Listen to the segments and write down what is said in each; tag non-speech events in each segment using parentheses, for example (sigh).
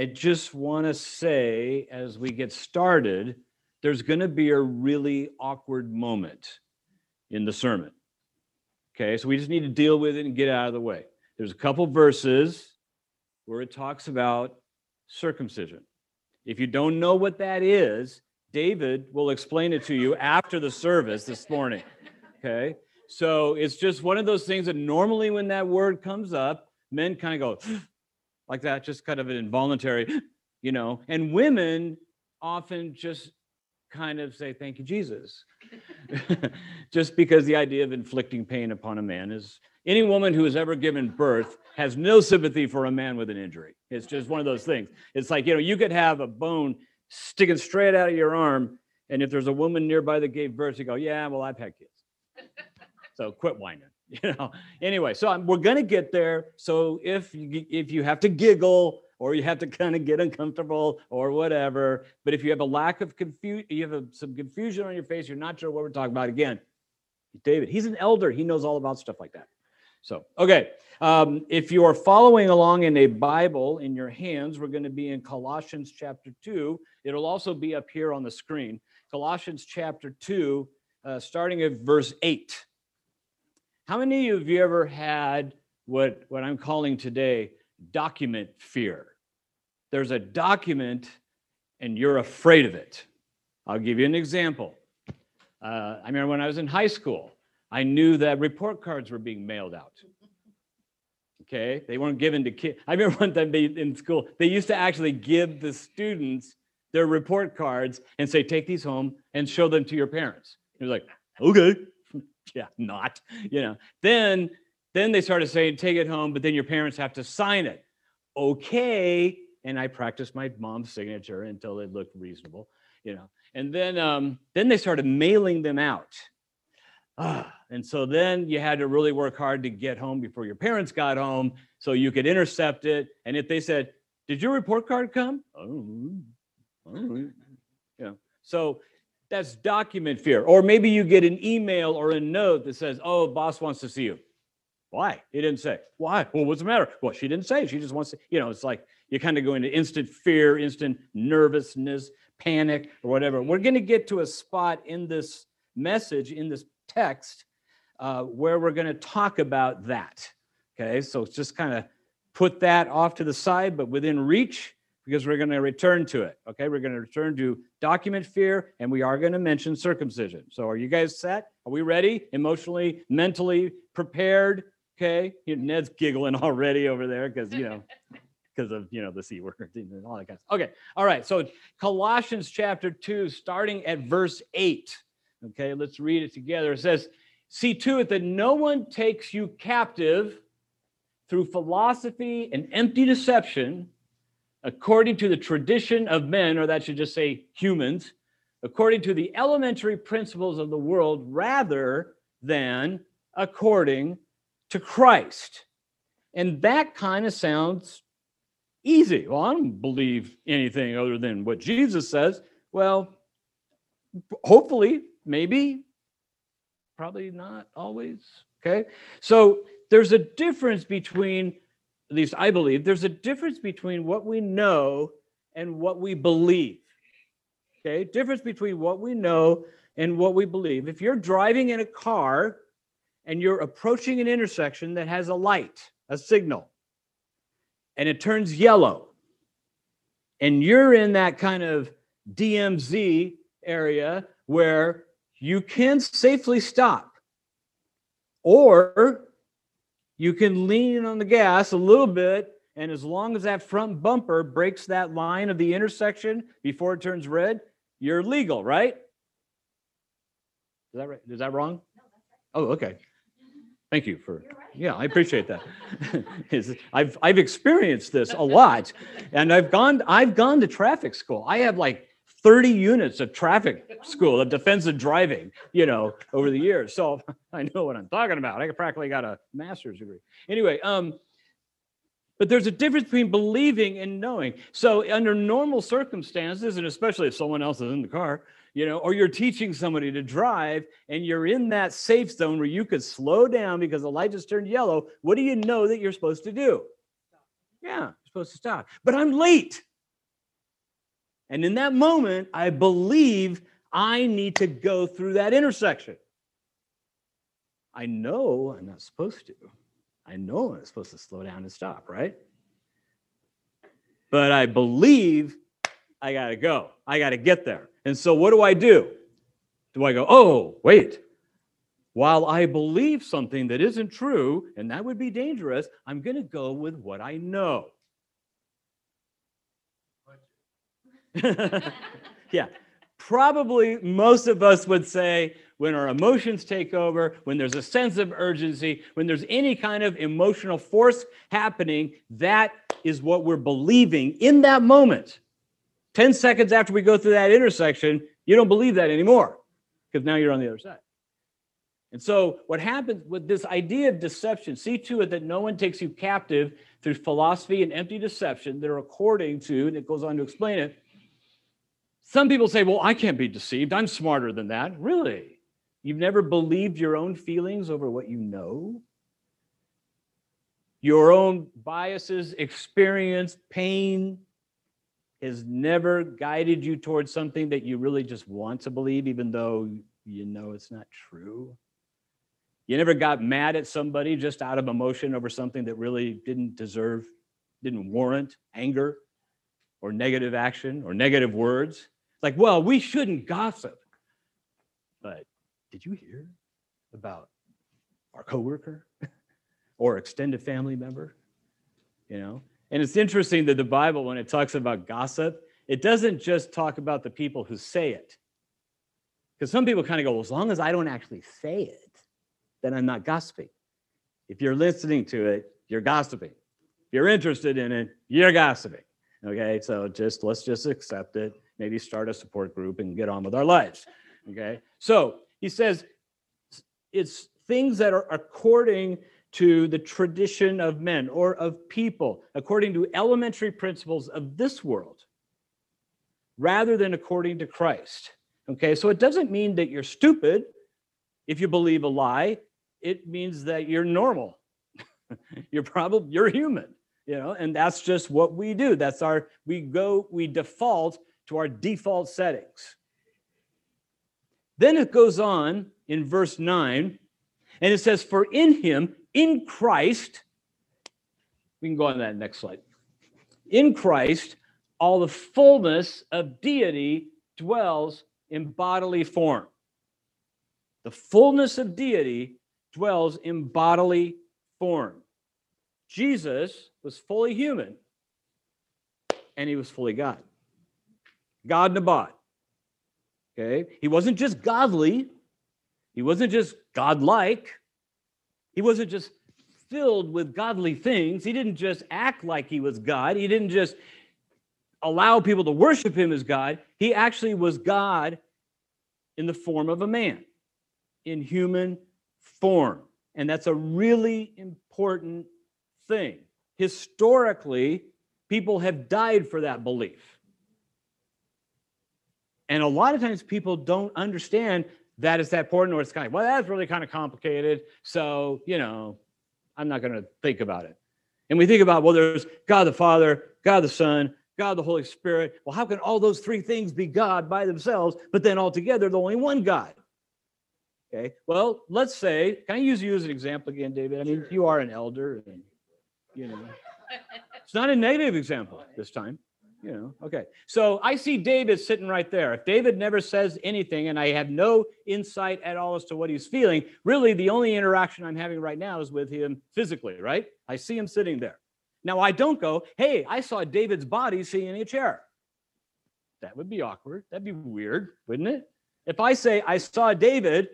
I just want to say as we get started, there's going to be a really awkward moment in the sermon. Okay, so we just need to deal with it and get out of the way. There's a couple verses where it talks about circumcision. If you don't know what that is, David will explain it to you after the service this morning. Okay, so it's just one of those things that normally when that word comes up, men kind of go, like that, just kind of an involuntary, you know. And women often just kind of say, Thank you, Jesus. (laughs) just because the idea of inflicting pain upon a man is any woman who has ever given birth has no sympathy for a man with an injury. It's just one of those things. It's like, you know, you could have a bone sticking straight out of your arm. And if there's a woman nearby that gave birth, you go, Yeah, well, I've had kids. So quit whining. (laughs) you know? Anyway so I'm, we're going to get there. So if you if you have to giggle or you have to kind of get uncomfortable or whatever but if you have a lack of confusion you have a, some confusion on your face you're not sure what we're talking about again david he's an elder he knows all about stuff like that. So okay um, if you are following along in a bible in your hands we're going to be in colossians chapter 2 it'll also be up here on the screen. Colossians chapter 2 uh, starting at verse 8 how many of you have ever had what, what I'm calling today document fear? There's a document and you're afraid of it. I'll give you an example. Uh, I remember when I was in high school, I knew that report cards were being mailed out. Okay, they weren't given to kids. I remember (laughs) one time in school, they used to actually give the students their report cards and say, take these home and show them to your parents. It was like, okay. (laughs) yeah, not, you know. Then then they started saying, take it home, but then your parents have to sign it. Okay. And I practiced my mom's signature until it looked reasonable, you know. And then um, then they started mailing them out. Ah, and so then you had to really work hard to get home before your parents got home so you could intercept it. And if they said, Did your report card come? Oh, oh. yeah. So that's document fear. Or maybe you get an email or a note that says, oh, boss wants to see you. Why? He didn't say. Why? Well, what's the matter? Well, she didn't say. She just wants to, you know, it's like you kind of go into instant fear, instant nervousness, panic, or whatever. We're going to get to a spot in this message, in this text, uh, where we're going to talk about that. Okay, so just kind of put that off to the side, but within reach because we're going to return to it. Okay, we're going to return to document fear and we are going to mention circumcision. So, are you guys set? Are we ready? Emotionally, mentally prepared? Okay, Ned's giggling (laughs) already over there because, you know, (laughs) because of, you know, the C word and all that kind of stuff. Okay, all right. So, Colossians chapter 2, starting at verse 8. Okay, let's read it together. It says, See to it that no one takes you captive through philosophy and empty deception according to the tradition of men, or that should just say humans, according to the elementary principles of the world, rather than according to Christ. And that kind of sounds easy. Well, I don't believe anything other than what Jesus says. Well, hopefully, maybe, probably not always. Okay. So there's a difference between at least I believe, there's a difference between what we know and what we believe. Okay, difference between what we know and what we believe. If you're driving in a car and you're approaching an intersection that has a light, a signal, and it turns yellow, and you're in that kind of DMZ area where you can safely stop, or you can lean on the gas a little bit, and as long as that front bumper breaks that line of the intersection before it turns red, you're legal, right? Is that right? Is that wrong? Oh, okay. Thank you for yeah, I appreciate that. (laughs) I've I've experienced this a lot, and I've gone I've gone to traffic school. I have like 30 units of traffic school of defensive driving, you know, over the years. So (laughs) I know what I'm talking about. I practically got a master's degree. Anyway, um, but there's a difference between believing and knowing. So under normal circumstances, and especially if someone else is in the car, you know, or you're teaching somebody to drive and you're in that safe zone where you could slow down because the light just turned yellow, what do you know that you're supposed to do? Yeah, you're supposed to stop. But I'm late. And in that moment, I believe I need to go through that intersection. I know I'm not supposed to. I know I'm supposed to slow down and stop, right? But I believe I got to go. I got to get there. And so what do I do? Do I go, oh, wait, while I believe something that isn't true, and that would be dangerous, I'm going to go with what I know. (laughs) yeah, probably most of us would say when our emotions take over, when there's a sense of urgency, when there's any kind of emotional force happening, that is what we're believing in that moment. 10 seconds after we go through that intersection, you don't believe that anymore because now you're on the other side. And so, what happens with this idea of deception, see to it that no one takes you captive through philosophy and empty deception that are according to, and it goes on to explain it. Some people say, well, I can't be deceived. I'm smarter than that. Really? You've never believed your own feelings over what you know? Your own biases, experience, pain has never guided you towards something that you really just want to believe, even though you know it's not true? You never got mad at somebody just out of emotion over something that really didn't deserve, didn't warrant anger or negative action or negative words. Like, well, we shouldn't gossip. But did you hear about our coworker (laughs) or extended family member? You know? And it's interesting that the Bible, when it talks about gossip, it doesn't just talk about the people who say it. Because some people kind of go, well, as long as I don't actually say it, then I'm not gossiping. If you're listening to it, you're gossiping. If you're interested in it, you're gossiping. Okay, so just let's just accept it. Maybe start a support group and get on with our lives. Okay, so he says it's things that are according to the tradition of men or of people, according to elementary principles of this world, rather than according to Christ. Okay, so it doesn't mean that you're stupid if you believe a lie it means that you're normal. (laughs) you're probably you're human, you know, and that's just what we do. That's our we go we default to our default settings. Then it goes on in verse 9 and it says for in him in Christ we can go on that next slide. In Christ all the fullness of deity dwells in bodily form. The fullness of deity dwells in bodily form. Jesus was fully human and he was fully God. God Nabad. Okay? He wasn't just godly, he wasn't just godlike, he wasn't just filled with godly things. He didn't just act like he was God, he didn't just allow people to worship him as God. He actually was God in the form of a man, in human form. And that's a really important thing. Historically, people have died for that belief. And a lot of times people don't understand that it's that important, or it's kind of, well, that's really kind of complicated. So, you know, I'm not going to think about it. And we think about, well, there's God the Father, God the Son, God the Holy Spirit. Well, how can all those three things be God by themselves, but then altogether, there's only one God? Okay. Well, let's say, can I use you as an example again, David? I mean, you are an elder, and you know, it's not a negative example this time. You know, okay. So I see David sitting right there. If David never says anything and I have no insight at all as to what he's feeling, really the only interaction I'm having right now is with him physically, right? I see him sitting there. Now I don't go, hey, I saw David's body sitting in a chair. That would be awkward. That'd be weird, wouldn't it? If I say I saw David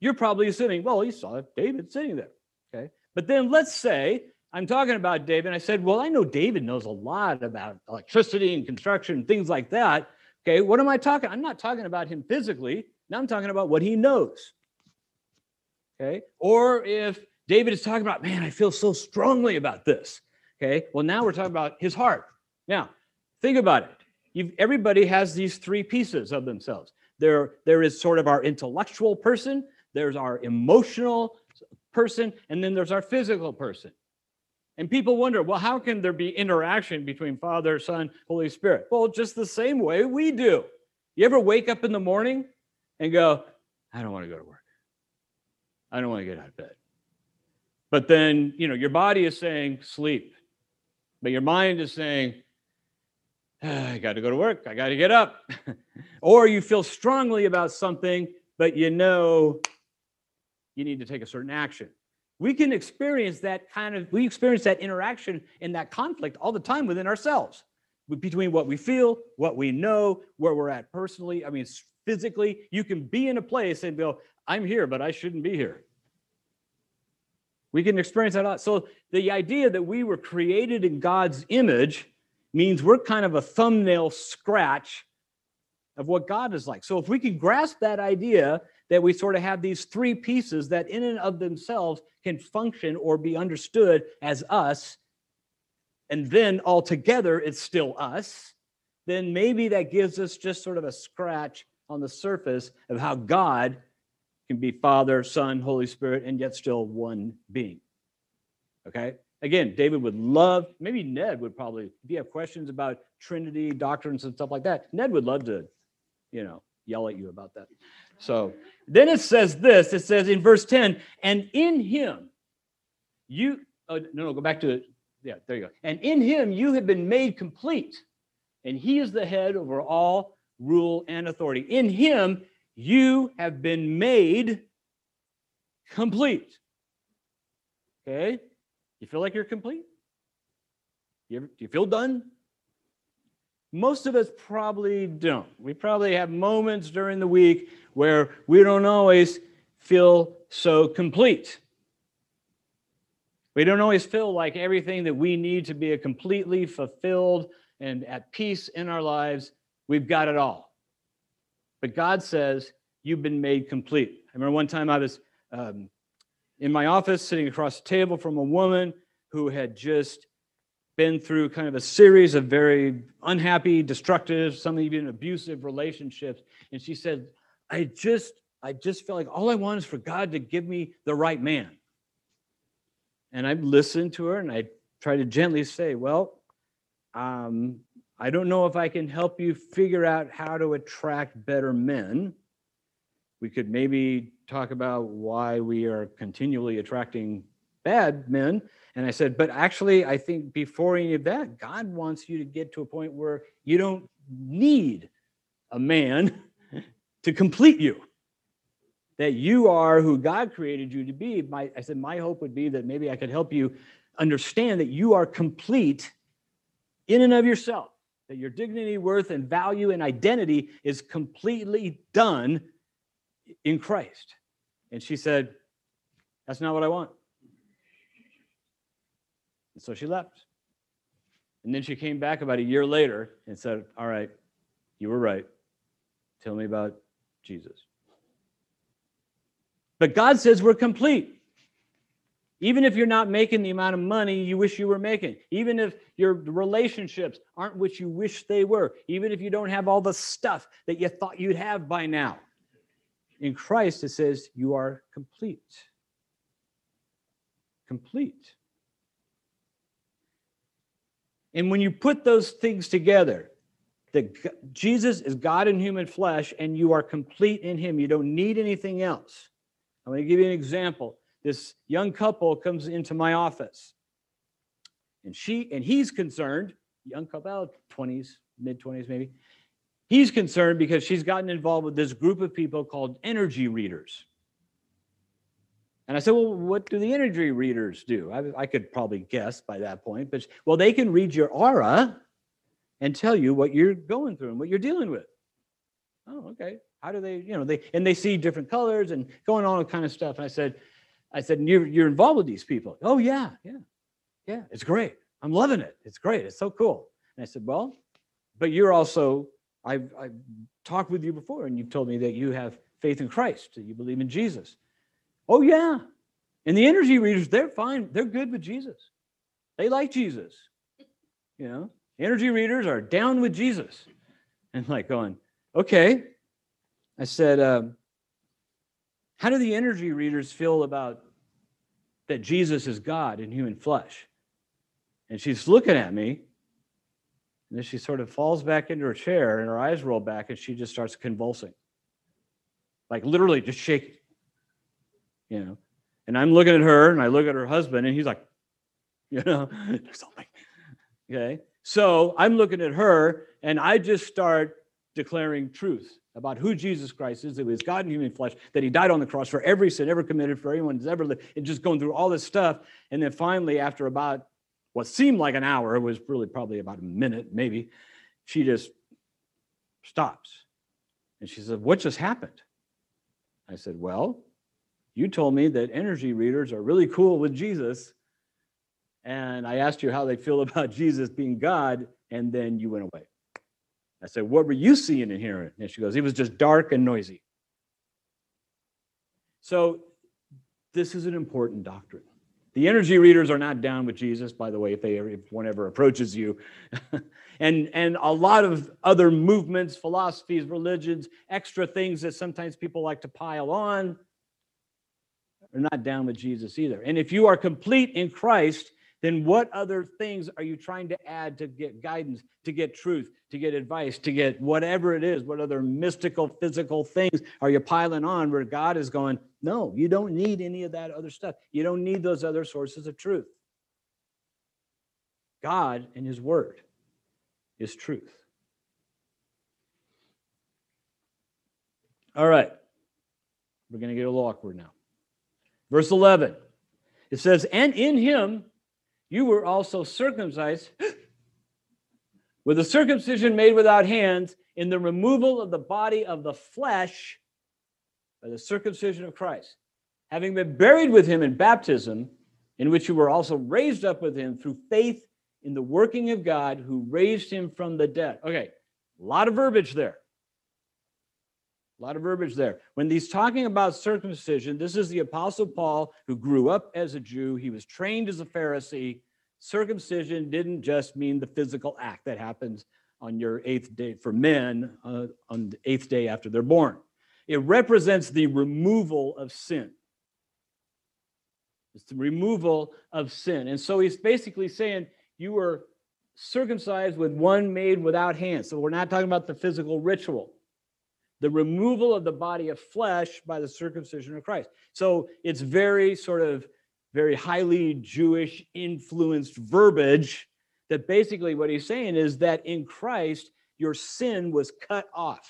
you're probably assuming, well, you saw David sitting there. Okay. But then let's say I'm talking about David. I said, well, I know David knows a lot about electricity and construction and things like that. Okay. What am I talking? I'm not talking about him physically. Now I'm talking about what he knows. Okay. Or if David is talking about, man, I feel so strongly about this. Okay. Well, now we're talking about his heart. Now, think about it. You've, everybody has these three pieces of themselves. There, there is sort of our intellectual person, there's our emotional person, and then there's our physical person. And people wonder, well, how can there be interaction between Father, Son, Holy Spirit? Well, just the same way we do. You ever wake up in the morning and go, I don't want to go to work. I don't want to get out of bed. But then, you know, your body is saying sleep, but your mind is saying, ah, I got to go to work. I got to get up. (laughs) or you feel strongly about something, but you know you need to take a certain action we can experience that kind of we experience that interaction and that conflict all the time within ourselves between what we feel what we know where we're at personally. I mean physically you can be in a place and go i'm here but i shouldn't be here. We can experience that a lot. So the idea that we were created in god's image means we're kind of a thumbnail scratch of what god is like. So if we can grasp that idea that we sort of have these three pieces that in and of themselves can function or be understood as us, and then altogether it's still us, then maybe that gives us just sort of a scratch on the surface of how God can be Father, Son, Holy Spirit, and yet still one being. Okay? Again, David would love, maybe Ned would probably, if you have questions about Trinity doctrines and stuff like that, Ned would love to, you know, yell at you about that. So then it says this it says in verse 10, and in him you, oh, no, no, go back to it. Yeah, there you go. And in him you have been made complete, and he is the head over all rule and authority. In him you have been made complete. Okay? You feel like you're complete? You ever, do you feel done? Most of us probably don't. We probably have moments during the week where we don't always feel so complete. We don't always feel like everything that we need to be a completely fulfilled and at peace in our lives, we've got it all. But God says, You've been made complete. I remember one time I was um, in my office sitting across the table from a woman who had just been through kind of a series of very unhappy, destructive, some even abusive relationships. And she said, I just, I just felt like all I want is for God to give me the right man. And I listened to her and I tried to gently say, Well, um, I don't know if I can help you figure out how to attract better men. We could maybe talk about why we are continually attracting bad men. And I said, but actually, I think before any of that, God wants you to get to a point where you don't need a man (laughs) to complete you. That you are who God created you to be. My, I said, my hope would be that maybe I could help you understand that you are complete in and of yourself, that your dignity, worth, and value and identity is completely done in Christ. And she said, That's not what I want. And so she left. And then she came back about a year later and said, All right, you were right. Tell me about Jesus. But God says we're complete. Even if you're not making the amount of money you wish you were making, even if your relationships aren't what you wish they were, even if you don't have all the stuff that you thought you'd have by now, in Christ it says you are complete. Complete. And when you put those things together, that Jesus is God in human flesh and you are complete in him, you don't need anything else. I'm going to give you an example. This young couple comes into my office. And she and he's concerned, young couple, 20s, mid 20s maybe. He's concerned because she's gotten involved with this group of people called energy readers. And I said, well, what do the energy readers do? I, I, could probably guess by that point, but well, they can read your aura and tell you what you're going through and what you're dealing with. Oh, okay. How do they, you know, they and they see different colors and going on kind of stuff. And I said, I said, you're you're involved with these people. Oh, yeah, yeah, yeah. It's great. I'm loving it. It's great. It's so cool. And I said, well, but you're also, I've I've talked with you before, and you've told me that you have faith in Christ, that you believe in Jesus. Oh, yeah. And the energy readers, they're fine. They're good with Jesus. They like Jesus. You know, energy readers are down with Jesus. And like going, okay. I said, um, how do the energy readers feel about that Jesus is God in human flesh? And she's looking at me. And then she sort of falls back into her chair and her eyes roll back and she just starts convulsing. Like literally just shaking. You know. And I'm looking at her and I look at her husband and he's like, (laughs) you know, something. Okay. So I'm looking at her and I just start declaring truth about who Jesus Christ is, that he was God in human flesh, that he died on the cross for every sin ever committed, for anyone who's ever lived, and just going through all this stuff. And then finally, after about what seemed like an hour, it was really probably about a minute, maybe, she just stops. And she said, What just happened? I said, Well, you told me that energy readers are really cool with Jesus. And I asked you how they feel (laughs) about Jesus being God, and then you went away. I said, What were you seeing and hearing? And she goes, It was just dark and noisy. So, this is an important doctrine. The energy readers are not down with Jesus, by the way, if they if one ever approaches you. (laughs) and and a lot of other movements, philosophies, religions, extra things that sometimes people like to pile on are not down with Jesus either. And if you are complete in Christ, then what other things are you trying to add to get guidance, to get truth, to get advice, to get whatever it is? What other mystical, physical things are you piling on where God is going, no, you don't need any of that other stuff. You don't need those other sources of truth. God and His Word is truth. All right. We're going to get a little awkward now. Verse 11. It says, And in him you were also circumcised with a circumcision made without hands in the removal of the body of the flesh by the circumcision of Christ, having been buried with him in baptism, in which you were also raised up with him through faith in the working of God who raised him from the dead. Okay, a lot of verbiage there. A lot of verbiage there. When he's talking about circumcision, this is the Apostle Paul who grew up as a Jew. He was trained as a Pharisee. Circumcision didn't just mean the physical act that happens on your eighth day for men uh, on the eighth day after they're born. It represents the removal of sin. It's the removal of sin. And so he's basically saying you were circumcised with one made without hands. So we're not talking about the physical ritual the removal of the body of flesh by the circumcision of Christ. So it's very sort of very highly Jewish influenced verbiage that basically what he's saying is that in Christ, your sin was cut off.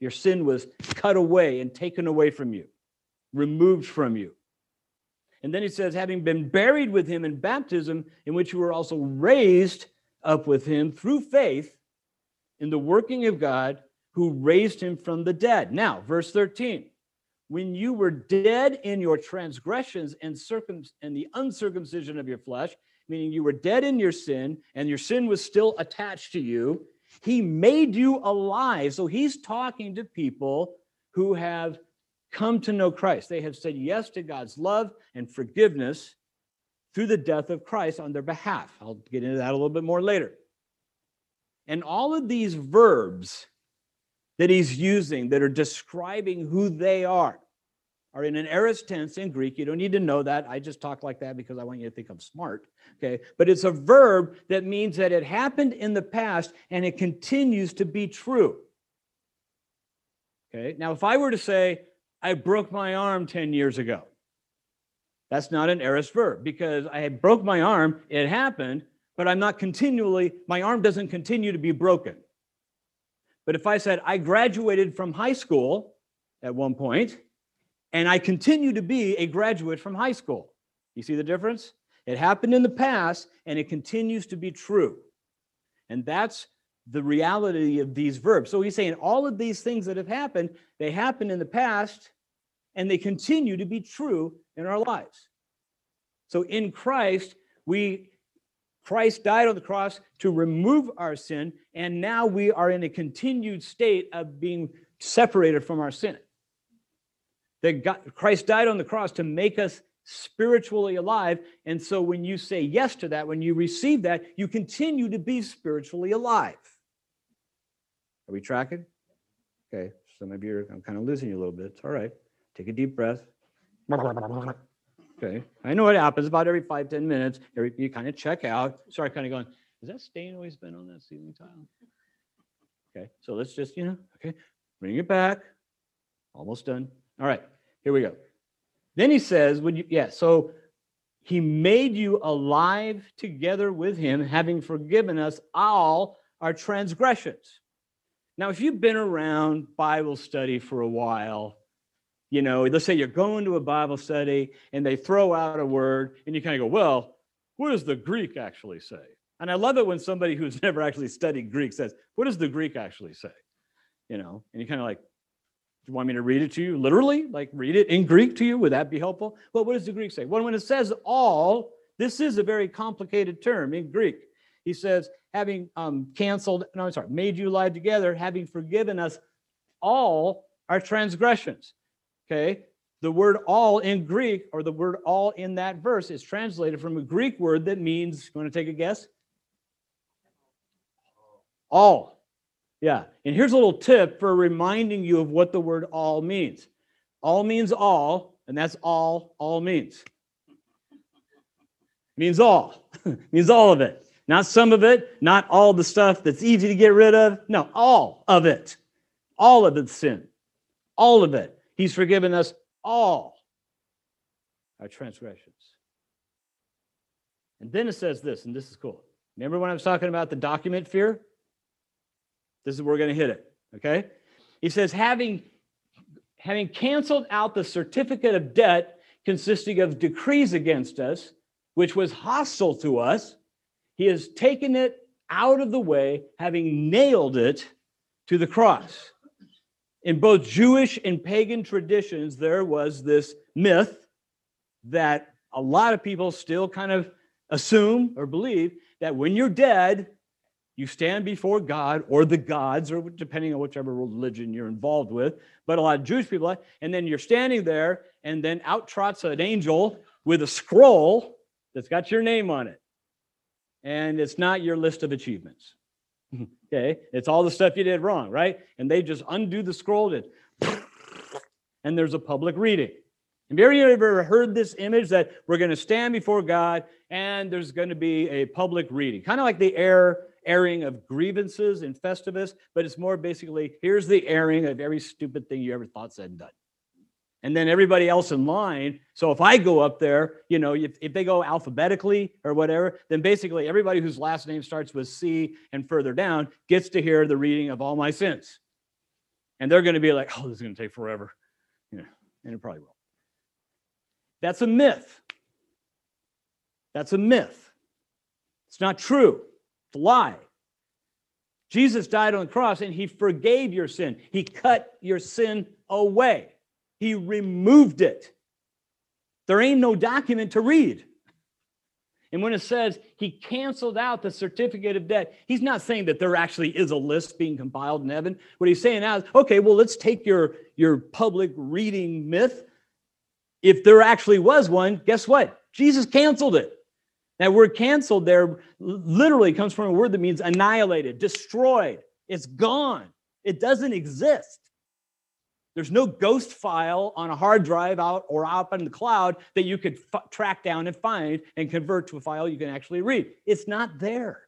Your sin was cut away and taken away from you, removed from you. And then he says, having been buried with him in baptism, in which you were also raised up with him through faith in the working of God who raised him from the dead. Now, verse 13. When you were dead in your transgressions and, circum- and the uncircumcision of your flesh, meaning you were dead in your sin and your sin was still attached to you, he made you alive. So he's talking to people who have come to know Christ. They have said yes to God's love and forgiveness through the death of Christ on their behalf. I'll get into that a little bit more later. And all of these verbs that he's using that are describing who they are are in an aorist tense in Greek. You don't need to know that. I just talk like that because I want you to think I'm smart. Okay. But it's a verb that means that it happened in the past and it continues to be true. Okay. Now, if I were to say, I broke my arm 10 years ago, that's not an aorist verb because I broke my arm, it happened, but I'm not continually, my arm doesn't continue to be broken. But if I said, I graduated from high school at one point, and I continue to be a graduate from high school, you see the difference? It happened in the past, and it continues to be true. And that's the reality of these verbs. So he's saying all of these things that have happened, they happened in the past, and they continue to be true in our lives. So in Christ, we Christ died on the cross to remove our sin, and now we are in a continued state of being separated from our sin. That God, Christ died on the cross to make us spiritually alive. And so when you say yes to that, when you receive that, you continue to be spiritually alive. Are we tracking? Okay, some of you are, I'm kind of losing you a little bit. It's all right. Take a deep breath. Okay. I know what happens about every five, 10 minutes. Every, you kind of check out, start kind of going, has that stain always been on that ceiling tile? Okay. So let's just, you know, okay, bring it back. Almost done. All right. Here we go. Then he says, would you, yeah, so he made you alive together with him, having forgiven us all our transgressions. Now, if you've been around Bible study for a while, you know, let's say you're going to a Bible study and they throw out a word and you kind of go, well, what does the Greek actually say? And I love it when somebody who's (laughs) never actually studied Greek says, what does the Greek actually say? You know, and you kind of like, do you want me to read it to you literally? Like read it in Greek to you? Would that be helpful? Well, what does the Greek say? Well, when it says all, this is a very complicated term in Greek. He says, having um, canceled, no, I'm sorry, made you alive together, having forgiven us all our transgressions. Okay. The word all in Greek, or the word all in that verse, is translated from a Greek word that means, you want to take a guess? All. Yeah. And here's a little tip for reminding you of what the word all means. All means all, and that's all all means. Means all. (laughs) means all of it. Not some of it, not all the stuff that's easy to get rid of. No, all of it. All of it's sin. All of it. He's forgiven us all our transgressions. And then it says this, and this is cool. Remember when I was talking about the document fear? This is where we're going to hit it. Okay. He says, having, having canceled out the certificate of debt consisting of decrees against us, which was hostile to us, he has taken it out of the way, having nailed it to the cross. In both Jewish and pagan traditions, there was this myth that a lot of people still kind of assume or believe that when you're dead, you stand before God or the gods, or depending on whichever religion you're involved with. But a lot of Jewish people, and then you're standing there, and then out trots an angel with a scroll that's got your name on it. And it's not your list of achievements. (laughs) okay, it's all the stuff you did wrong, right? And they just undo the scroll, and, (laughs) and there's a public reading. Have you ever heard this image that we're going to stand before God and there's going to be a public reading? Kind of like the air airing of grievances in Festivus, but it's more basically here's the airing of every stupid thing you ever thought, said, and done. And then everybody else in line. So if I go up there, you know, if, if they go alphabetically or whatever, then basically everybody whose last name starts with C and further down gets to hear the reading of all my sins. And they're going to be like, oh, this is going to take forever. You know, and it probably will. That's a myth. That's a myth. It's not true It's a lie. Jesus died on the cross and he forgave your sin. He cut your sin away. He removed it. There ain't no document to read. And when it says he canceled out the certificate of debt, he's not saying that there actually is a list being compiled in heaven. What he's saying now is, okay, well, let's take your, your public reading myth. If there actually was one, guess what? Jesus canceled it. That word canceled there literally comes from a word that means annihilated, destroyed. It's gone. It doesn't exist. There's no ghost file on a hard drive out or up in the cloud that you could f- track down and find and convert to a file you can actually read. It's not there.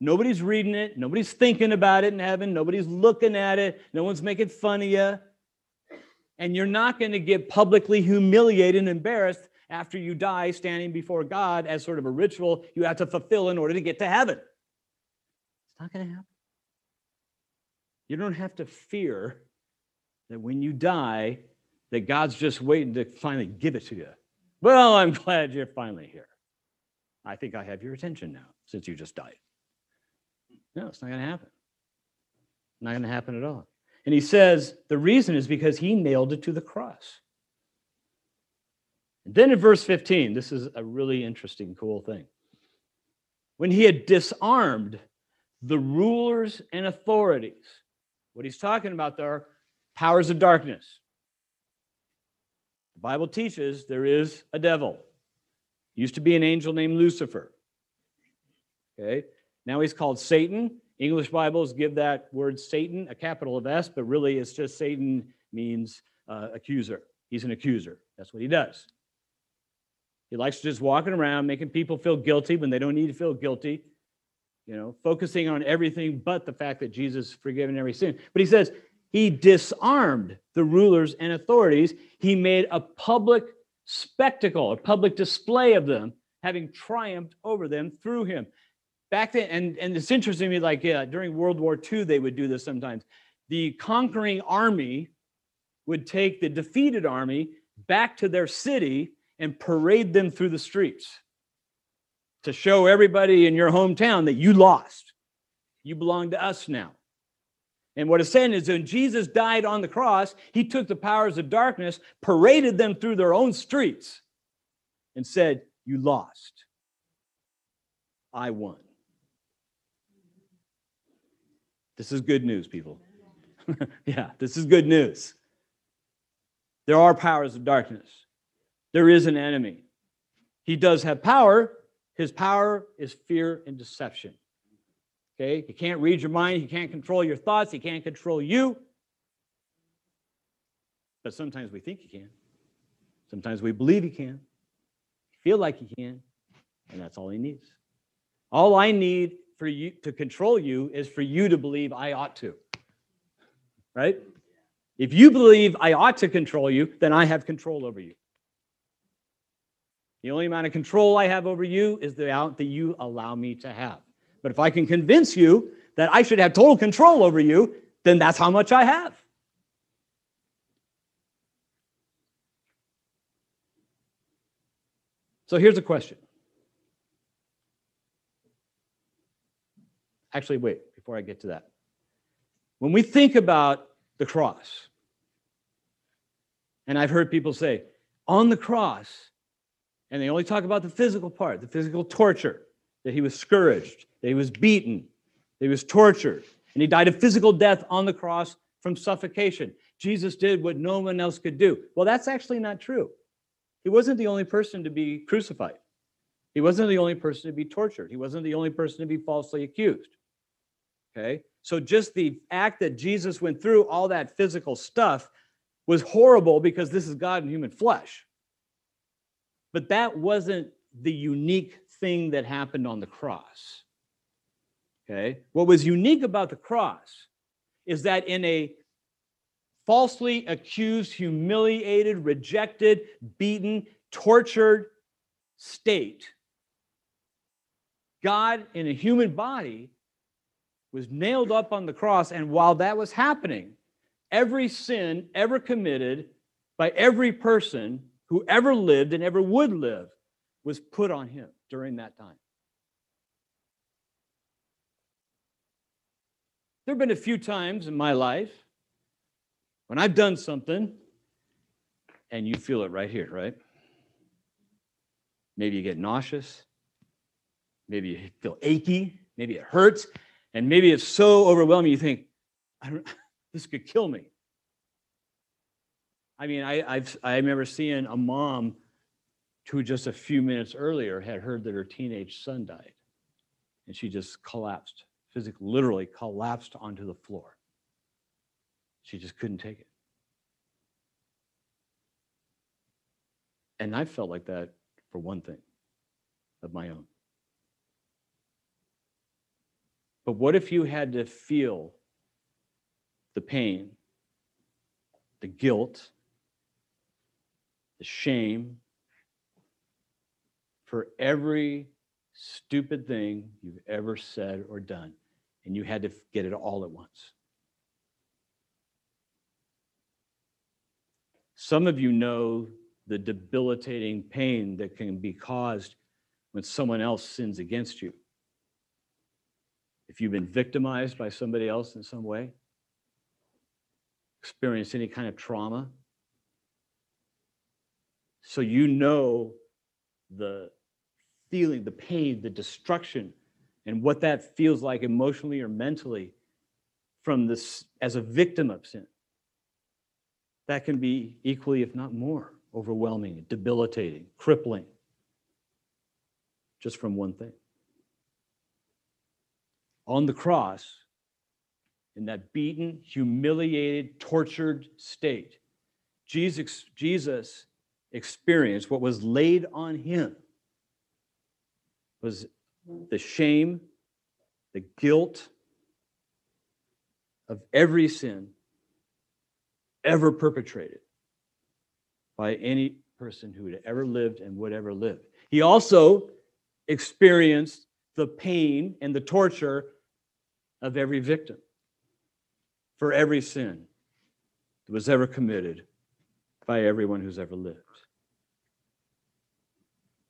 Nobody's reading it. Nobody's thinking about it in heaven. Nobody's looking at it. No one's making fun of you. And you're not going to get publicly humiliated and embarrassed after you die standing before God as sort of a ritual you have to fulfill in order to get to heaven. It's not going to happen. You don't have to fear that when you die, that God's just waiting to finally give it to you. Well, I'm glad you're finally here. I think I have your attention now since you just died. No, it's not going to happen. Not going to happen at all. And he says the reason is because he nailed it to the cross. Then in verse 15, this is a really interesting, cool thing. When he had disarmed the rulers and authorities, what he's talking about there are powers of darkness. The Bible teaches there is a devil. Used to be an angel named Lucifer. Okay, now he's called Satan. English Bibles give that word Satan a capital of S, but really it's just Satan means uh, accuser. He's an accuser. That's what he does. He likes just walking around making people feel guilty when they don't need to feel guilty, you know, focusing on everything but the fact that Jesus forgiven every sin. But he says he disarmed the rulers and authorities. He made a public spectacle, a public display of them, having triumphed over them through him. Back then, and, and it's interesting to me, like yeah, during World War II, they would do this sometimes. The conquering army would take the defeated army back to their city and parade them through the streets to show everybody in your hometown that you lost. You belong to us now. And what it's saying is when Jesus died on the cross, he took the powers of darkness, paraded them through their own streets, and said, You lost. I won. This is good news, people. (laughs) yeah, this is good news. There are powers of darkness. There is an enemy. He does have power. His power is fear and deception. Okay? He can't read your mind. He can't control your thoughts. He can't control you. But sometimes we think he can. Sometimes we believe he can. Feel like he can. And that's all he needs. All I need for you to control you is for you to believe I ought to. Right? If you believe I ought to control you, then I have control over you. The only amount of control I have over you is the amount that you allow me to have. But if I can convince you that I should have total control over you, then that's how much I have. So here's a question. Actually, wait, before I get to that. When we think about the cross, and I've heard people say, on the cross, and they only talk about the physical part, the physical torture, that he was scourged, that he was beaten, that he was tortured, and he died a physical death on the cross from suffocation. Jesus did what no one else could do. Well, that's actually not true. He wasn't the only person to be crucified. He wasn't the only person to be tortured. He wasn't the only person to be falsely accused. Okay? So just the act that Jesus went through all that physical stuff was horrible because this is God in human flesh. But that wasn't the unique thing that happened on the cross. Okay? What was unique about the cross is that in a falsely accused, humiliated, rejected, beaten, tortured state, God in a human body was nailed up on the cross. And while that was happening, every sin ever committed by every person who ever lived and ever would live was put on him during that time. There have been a few times in my life when I've done something and you feel it right here, right? Maybe you get nauseous. Maybe you feel achy. Maybe it hurts. And maybe it's so overwhelming you think, (laughs) this could kill me. I mean, I, I've, I remember seeing a mom who just a few minutes earlier had heard that her teenage son died. And she just collapsed, physically, literally collapsed onto the floor. She just couldn't take it. And I felt like that for one thing of my own. But what if you had to feel the pain, the guilt, the shame for every stupid thing you've ever said or done, and you had to get it all at once. Some of you know the debilitating pain that can be caused when someone else sins against you. If you've been victimized by somebody else in some way, experienced any kind of trauma, so you know the feeling, the pain, the destruction, and what that feels like emotionally or mentally from this as a victim of sin. That can be equally, if not more, overwhelming, debilitating, crippling, just from one thing. On the cross, in that beaten, humiliated, tortured state, Jesus, Jesus experienced, what was laid on him, was the shame, the guilt of every sin ever perpetrated by any person who had ever lived and would ever live. He also experienced the pain and the torture of every victim for every sin that was ever committed by everyone who's ever lived.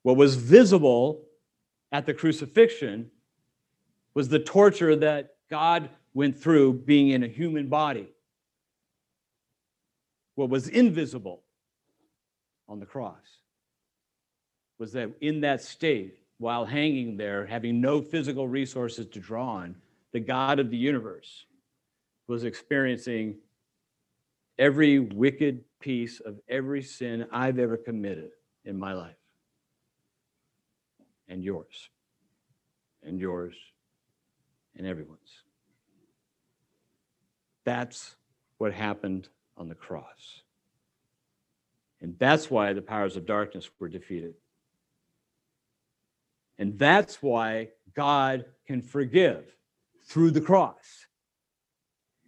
What was visible at the crucifixion was the torture that God went through being in a human body. What was invisible on the cross was that in that state, while hanging there, having no physical resources to draw on, the God of the universe was experiencing every wicked piece of every sin I've ever committed in my life. And yours, and yours, and everyone's. That's what happened on the cross. And that's why the powers of darkness were defeated. And that's why God can forgive through the cross.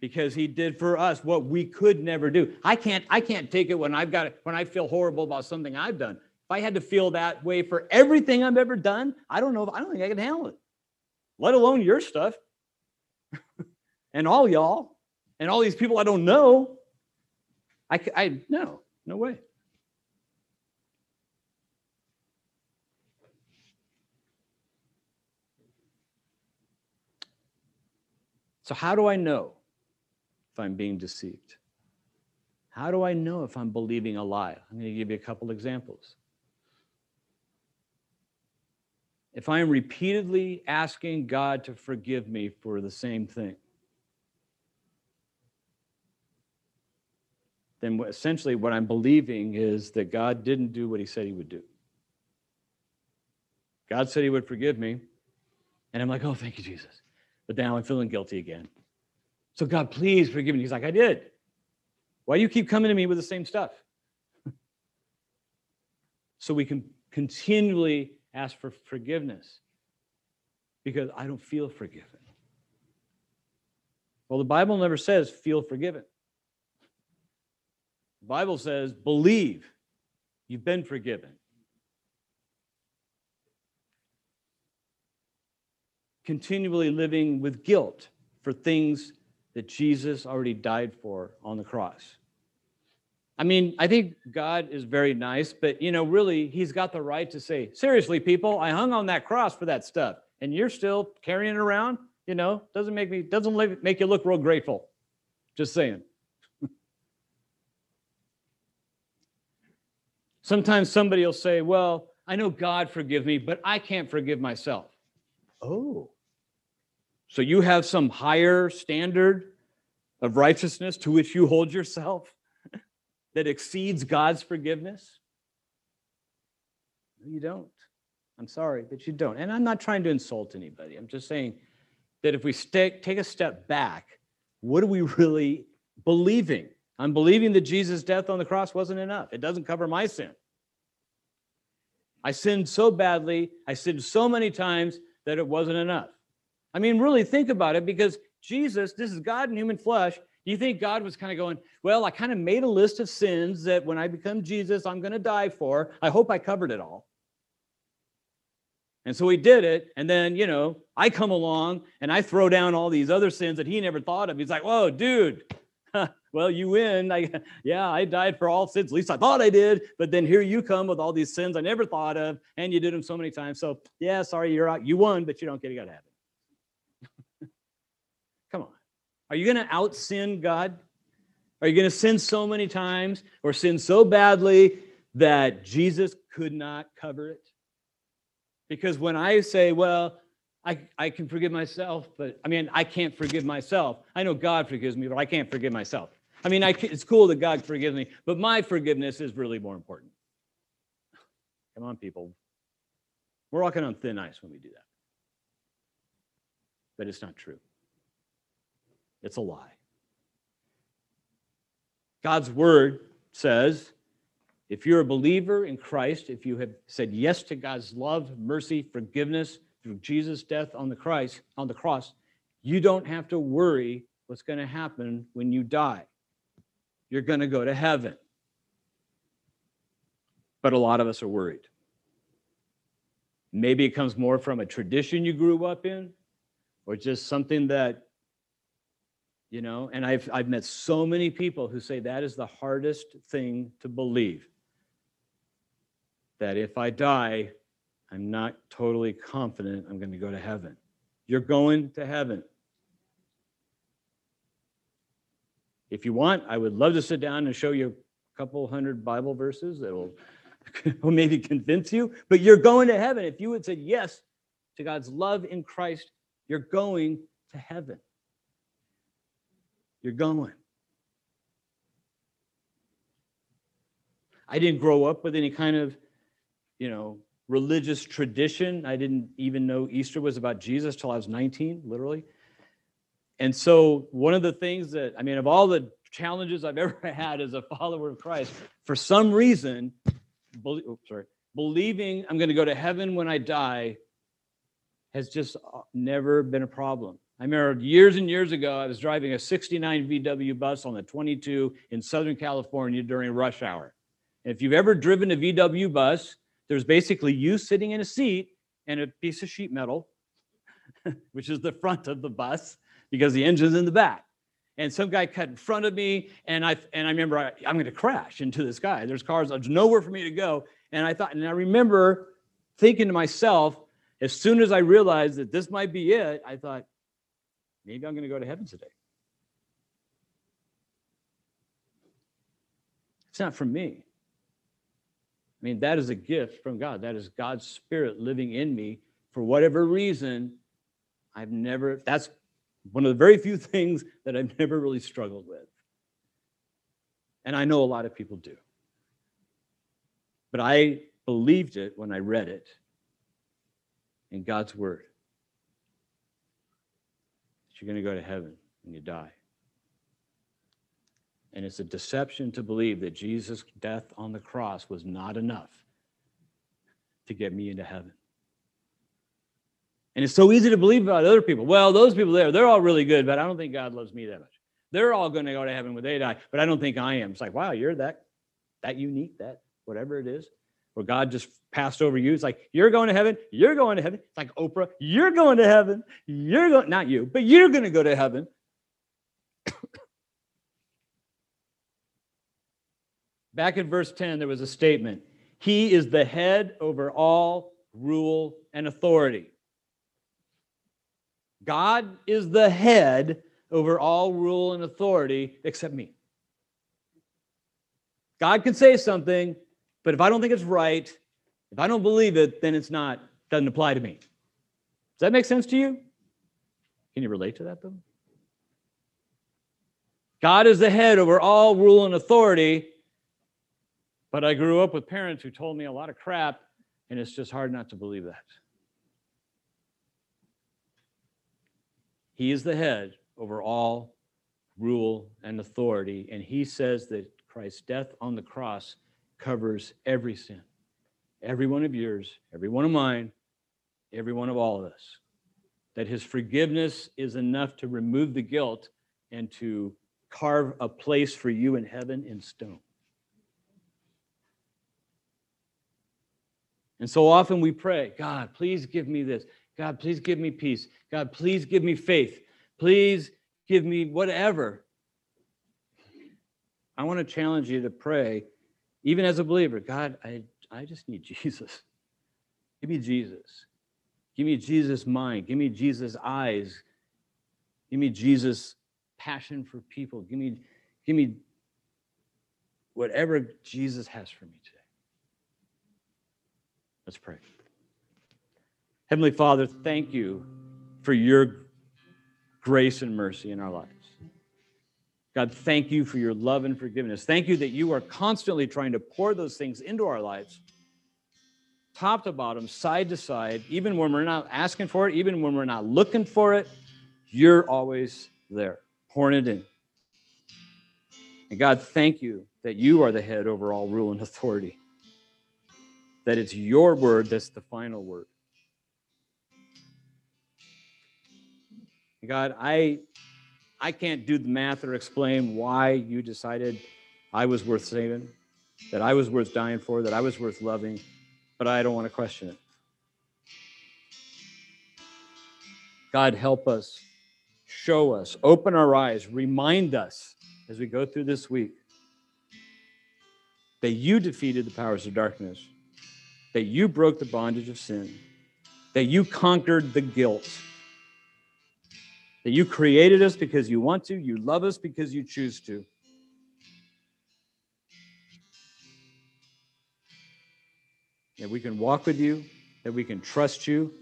Because he did for us what we could never do. I can't I can't take it when I've got it when I feel horrible about something I've done. If I had to feel that way for everything I've ever done, I don't know if I don't think I can handle it. Let alone your stuff. (laughs) and all y'all and all these people I don't know. I I no, no way. So, how do I know if I'm being deceived? How do I know if I'm believing a lie? I'm going to give you a couple examples. If I am repeatedly asking God to forgive me for the same thing, then essentially what I'm believing is that God didn't do what he said he would do. God said he would forgive me, and I'm like, oh, thank you, Jesus but now I'm feeling guilty again. So, God, please forgive me. He's like, I did. Why do you keep coming to me with the same stuff? (laughs) so we can continually ask for forgiveness because I don't feel forgiven. Well, the Bible never says feel forgiven. The Bible says believe you've been forgiven. continually living with guilt for things that Jesus already died for on the cross. I mean, I think God is very nice, but you know, really, He's got the right to say, seriously, people, I hung on that cross for that stuff, and you're still carrying it around. You know, doesn't make me doesn't make you look real grateful. Just saying. (laughs) Sometimes somebody will say, "Well, I know God forgive me, but I can't forgive myself." Oh. So you have some higher standard of righteousness to which you hold yourself (laughs) that exceeds God's forgiveness? No, you don't. I'm sorry, but you don't. And I'm not trying to insult anybody. I'm just saying that if we take a step back, what are we really believing? I'm believing that Jesus' death on the cross wasn't enough. It doesn't cover my sin. I sinned so badly, I sinned so many times that it wasn't enough. I mean, really think about it because Jesus, this is God in human flesh. Do you think God was kind of going, well, I kind of made a list of sins that when I become Jesus, I'm going to die for. I hope I covered it all. And so he did it. And then, you know, I come along and I throw down all these other sins that he never thought of. He's like, whoa, dude, well, you win. I, yeah, I died for all sins. At least I thought I did. But then here you come with all these sins I never thought of, and you did them so many times. So yeah, sorry, you're out. You won, but you don't get to go to heaven. Come on. Are you going to out sin God? Are you going to sin so many times or sin so badly that Jesus could not cover it? Because when I say, well, I, I can forgive myself, but I mean, I can't forgive myself. I know God forgives me, but I can't forgive myself. I mean, I, it's cool that God forgives me, but my forgiveness is really more important. (sighs) Come on, people. We're walking on thin ice when we do that. But it's not true, it's a lie. God's word says if you're a believer in Christ, if you have said yes to God's love, mercy, forgiveness through Jesus' death on the Christ on the cross, you don't have to worry what's going to happen when you die. You're going to go to heaven. But a lot of us are worried. Maybe it comes more from a tradition you grew up in or just something that you know? And i've i've met so many people who say that is the hardest thing to believe. That if i die i'm not totally confident i'm going to go to heaven. You're going to heaven. If you want i would love to sit down and show you a couple hundred bible verses that will, (laughs) maybe convince you but you're going to heaven. If you would say yes to god's love in christ you're going to heaven you're going. I didn't grow up with any kind of, you know, religious tradition. I didn't even know Easter was about Jesus till I was 19, literally. And so, one of the things that, I mean, of all the challenges I've (laughs) ever had as a follower of Christ, for some reason, be, oh, sorry, believing I'm going to go to heaven when I die has just uh, never been a problem. I remember years and years ago, I was driving a 69 VW bus on the 22 in Southern California during rush hour. And if you've ever driven a VW bus, there's basically you sitting in a seat and a piece of sheet metal, (laughs) which is the front of the bus because the engine's in the back. And some guy cut in front of me, and I and I remember I, I'm going to crash into this guy. There's cars, there's nowhere for me to go. And I thought, and I remember thinking to myself, as soon as I realized that this might be it, I thought, Maybe I'm going to go to heaven today. It's not from me. I mean, that is a gift from God. That is God's Spirit living in me. For whatever reason, I've never, that's one of the very few (laughs) things that I've never really struggled with. And I know a lot of people do. But I believed it when I read it in God's Word you're going to go to heaven when you die. And it's a deception to believe that Jesus' death on the cross was not enough to get me into heaven. And it's so easy to believe about other people. Well, those people there, they're all really good, but I don't think God loves me that much. They're all going to go to heaven when they die, but I don't think I am. It's like, wow, you're that that unique, that whatever it is where God just passed over you. It's like, you're going to heaven, you're going to heaven. It's like Oprah, you're going to heaven, you're going, not you, but you're going to go to heaven. (coughs) Back in verse 10, there was a statement He is the head over all rule and authority. God is the head over all rule and authority except me. God can say something, but if I don't think it's right, if I don't believe it, then it's not, doesn't apply to me. Does that make sense to you? Can you relate to that though? God is the head over all rule and authority, but I grew up with parents who told me a lot of crap, and it's just hard not to believe that. He is the head over all rule and authority, and he says that Christ's death on the cross covers every sin. Every one of yours, every one of mine, every one of all of us. That his forgiveness is enough to remove the guilt and to carve a place for you in heaven in stone. And so often we pray, God, please give me this. God, please give me peace. God, please give me faith. Please give me whatever. I want to challenge you to pray even as a believer, God, I, I just need Jesus. Give me Jesus. Give me Jesus' mind. Give me Jesus' eyes. Give me Jesus' passion for people. Give me, give me whatever Jesus has for me today. Let's pray. Heavenly Father, thank you for your grace and mercy in our lives. God, thank you for your love and forgiveness. Thank you that you are constantly trying to pour those things into our lives, top to bottom, side to side, even when we're not asking for it, even when we're not looking for it, you're always there, pouring it in. And God, thank you that you are the head over all rule and authority, that it's your word that's the final word. God, I I can't do the math or explain why you decided I was worth saving, that I was worth dying for, that I was worth loving, but I don't want to question it. God, help us, show us, open our eyes, remind us as we go through this week that you defeated the powers of darkness, that you broke the bondage of sin, that you conquered the guilt, that you created us because you want to, you love us because you choose to. That we can walk with you, that we can trust you,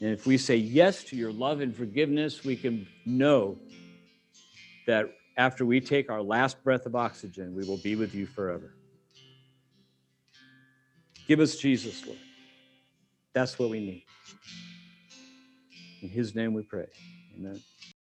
and if we say yes to your love and forgiveness, we can know that after we take our last breath of oxygen, we will be with you forever. Give us Jesus, Lord. That's what we need. In his name we pray. 你们。